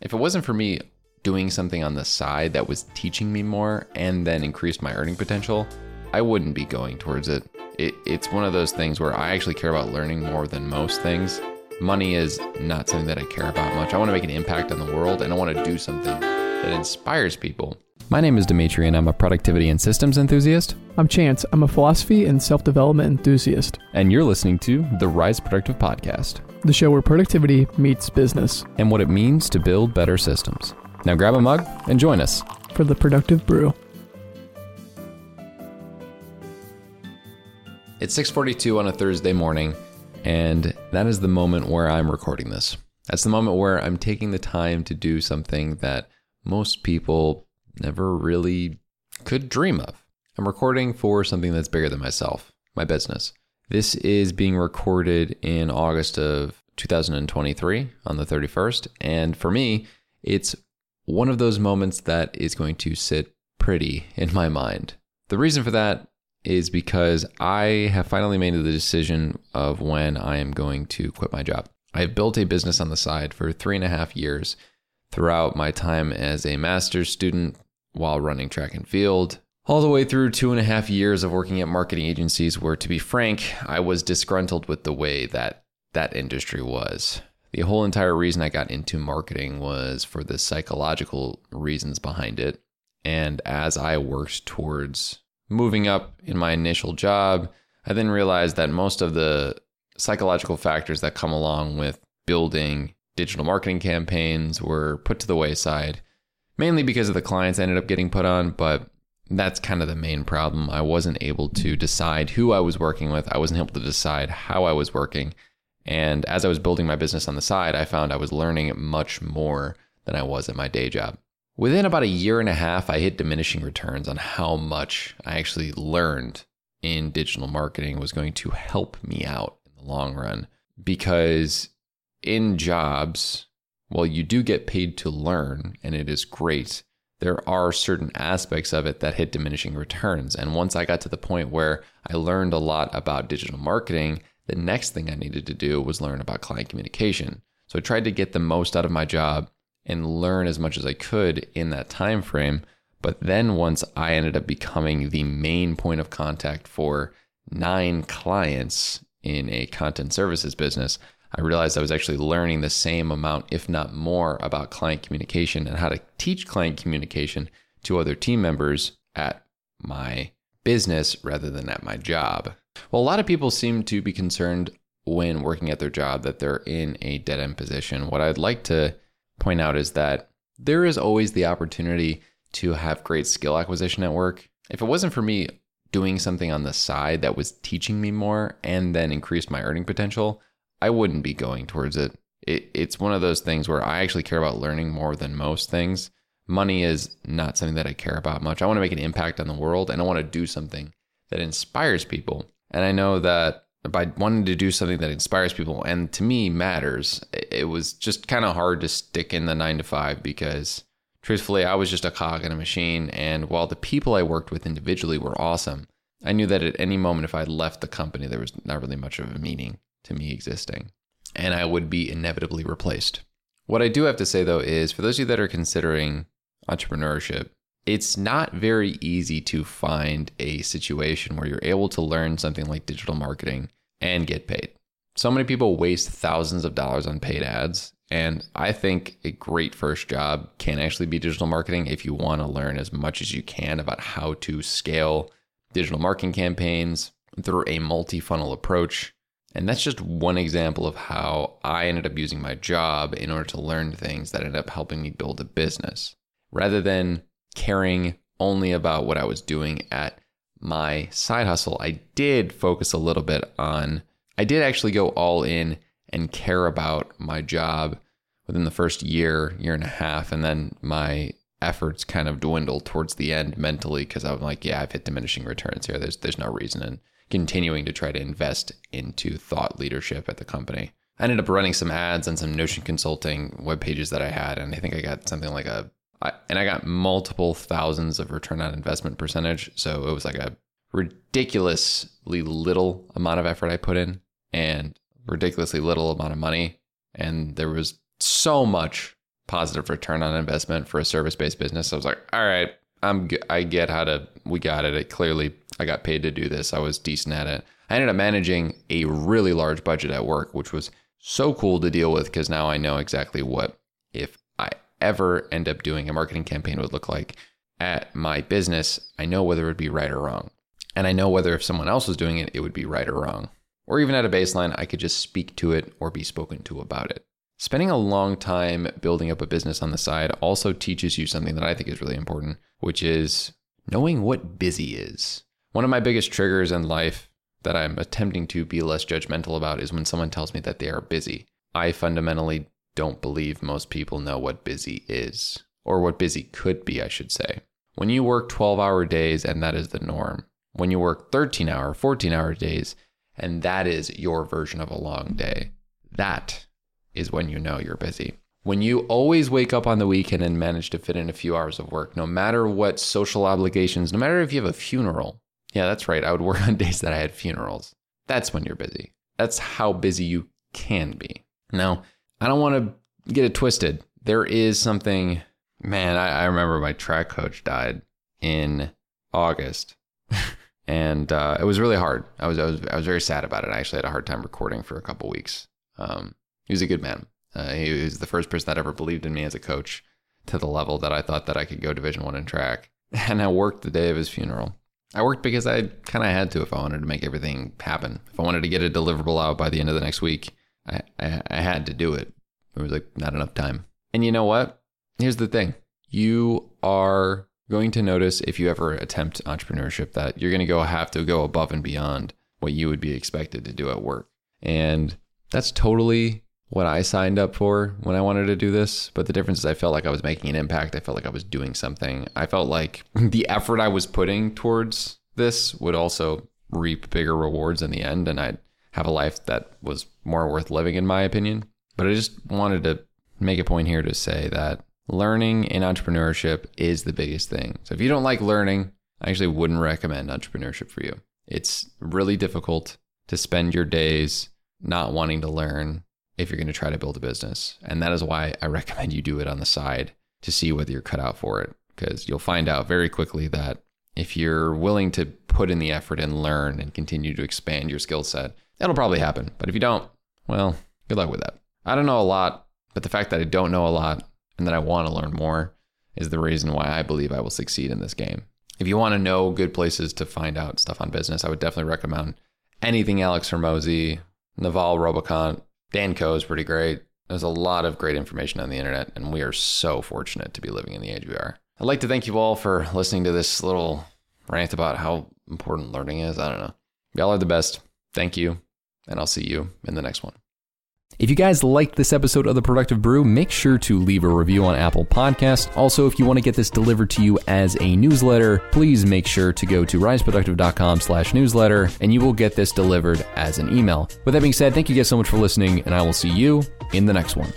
If it wasn't for me doing something on the side that was teaching me more and then increased my earning potential, I wouldn't be going towards it. it. It's one of those things where I actually care about learning more than most things. Money is not something that I care about much. I want to make an impact on the world and I want to do something that inspires people. My name is Demetri and I'm a productivity and systems enthusiast. I'm Chance. I'm a philosophy and self development enthusiast. And you're listening to the Rise Productive Podcast, the show where productivity meets business and what it means to build better systems. Now grab a mug and join us for the Productive Brew. It's 6:42 on a Thursday morning, and that is the moment where I'm recording this. That's the moment where I'm taking the time to do something that most people never really could dream of. I'm recording for something that's bigger than myself, my business. This is being recorded in August of 2023 on the 31st, and for me, it's one of those moments that is going to sit pretty in my mind. The reason for that is because I have finally made the decision of when I am going to quit my job. I have built a business on the side for three and a half years throughout my time as a master's student while running track and field, all the way through two and a half years of working at marketing agencies, where to be frank, I was disgruntled with the way that that industry was. The whole entire reason I got into marketing was for the psychological reasons behind it. And as I worked towards moving up in my initial job, I then realized that most of the psychological factors that come along with building digital marketing campaigns were put to the wayside, mainly because of the clients I ended up getting put on. But that's kind of the main problem. I wasn't able to decide who I was working with, I wasn't able to decide how I was working. And as I was building my business on the side, I found I was learning much more than I was at my day job. Within about a year and a half, I hit diminishing returns on how much I actually learned in digital marketing was going to help me out in the long run. Because in jobs, while you do get paid to learn, and it is great, there are certain aspects of it that hit diminishing returns. And once I got to the point where I learned a lot about digital marketing, the next thing I needed to do was learn about client communication. So I tried to get the most out of my job and learn as much as I could in that time frame. But then once I ended up becoming the main point of contact for nine clients in a content services business, I realized I was actually learning the same amount, if not more, about client communication and how to teach client communication to other team members at my business rather than at my job. Well, a lot of people seem to be concerned when working at their job that they're in a dead end position. What I'd like to point out is that there is always the opportunity to have great skill acquisition at work. If it wasn't for me doing something on the side that was teaching me more and then increased my earning potential, I wouldn't be going towards it. it. It's one of those things where I actually care about learning more than most things. Money is not something that I care about much. I want to make an impact on the world and I want to do something that inspires people. And I know that by wanting to do something that inspires people and to me matters, it was just kind of hard to stick in the nine to five because truthfully, I was just a cog in a machine. And while the people I worked with individually were awesome, I knew that at any moment, if I left the company, there was not really much of a meaning to me existing and I would be inevitably replaced. What I do have to say though is for those of you that are considering entrepreneurship, it's not very easy to find a situation where you're able to learn something like digital marketing and get paid. So many people waste thousands of dollars on paid ads. And I think a great first job can actually be digital marketing if you want to learn as much as you can about how to scale digital marketing campaigns through a multi funnel approach. And that's just one example of how I ended up using my job in order to learn things that ended up helping me build a business. Rather than caring only about what I was doing at my side hustle, I did focus a little bit on, I did actually go all in and care about my job within the first year, year and a half. And then my efforts kind of dwindled towards the end mentally because I'm like, yeah, I've hit diminishing returns here. There's, there's no reason in continuing to try to invest into thought leadership at the company. I ended up running some ads on some Notion Consulting web pages that I had. And I think I got something like a I, and I got multiple thousands of return on investment percentage. So it was like a ridiculously little amount of effort I put in and ridiculously little amount of money. And there was so much positive return on investment for a service based business. I was like, all right, I'm I get how to we got it. It clearly I got paid to do this. I was decent at it. I ended up managing a really large budget at work, which was so cool to deal with because now I know exactly what if I ever end up doing a marketing campaign would look like at my business. I know whether it would be right or wrong. And I know whether if someone else was doing it, it would be right or wrong. Or even at a baseline, I could just speak to it or be spoken to about it. Spending a long time building up a business on the side also teaches you something that I think is really important, which is knowing what busy is. One of my biggest triggers in life that I'm attempting to be less judgmental about is when someone tells me that they are busy. I fundamentally don't believe most people know what busy is, or what busy could be, I should say. When you work 12 hour days and that is the norm, when you work 13 hour, 14 hour days, and that is your version of a long day, that is when you know you're busy. When you always wake up on the weekend and manage to fit in a few hours of work, no matter what social obligations, no matter if you have a funeral. Yeah, that's right. I would work on days that I had funerals. That's when you're busy. That's how busy you can be. Now, I don't want to get it twisted. There is something, man, I, I remember my track coach died in August. and uh, it was really hard. I was, I was I was very sad about it. I actually had a hard time recording for a couple weeks. Um, he was a good man. Uh, he was the first person that ever believed in me as a coach to the level that I thought that I could go Division One in track. And I worked the day of his funeral. I worked because I kind of had to if I wanted to make everything happen. If I wanted to get a deliverable out by the end of the next week, I, I, I had to do it. There was like not enough time. And you know what? Here's the thing: you are going to notice if you ever attempt entrepreneurship that you're going to go have to go above and beyond what you would be expected to do at work. And that's totally what I signed up for when I wanted to do this. But the difference is I felt like I was making an impact. I felt like I was doing something. I felt like the effort I was putting towards this would also reap bigger rewards in the end. And I'd have a life that was more worth living, in my opinion. But I just wanted to make a point here to say that learning in entrepreneurship is the biggest thing. So if you don't like learning, I actually wouldn't recommend entrepreneurship for you. It's really difficult to spend your days not wanting to learn if you're going to try to build a business. And that is why I recommend you do it on the side to see whether you're cut out for it. Because you'll find out very quickly that if you're willing to put in the effort and learn and continue to expand your skill set, that'll probably happen. But if you don't, well, good luck with that. I don't know a lot, but the fact that I don't know a lot and that I want to learn more is the reason why I believe I will succeed in this game. If you want to know good places to find out stuff on business, I would definitely recommend anything Alex Hormozi, Naval Ravikant, Dan Koe is pretty great. There's a lot of great information on the internet, and we are so fortunate to be living in the age we are. I'd like to thank you all for listening to this little rant about how important learning is. I don't know. Y'all are the best. Thank you, and I'll see you in the next one. If you guys liked this episode of The Productive Brew, make sure to leave a review on Apple Podcasts. Also, if you want to get this delivered to you as a newsletter, please make sure to go to riseproductive.com slash newsletter and you will get this delivered as an email. With that being said, thank you guys so much for listening and I will see you in the next one.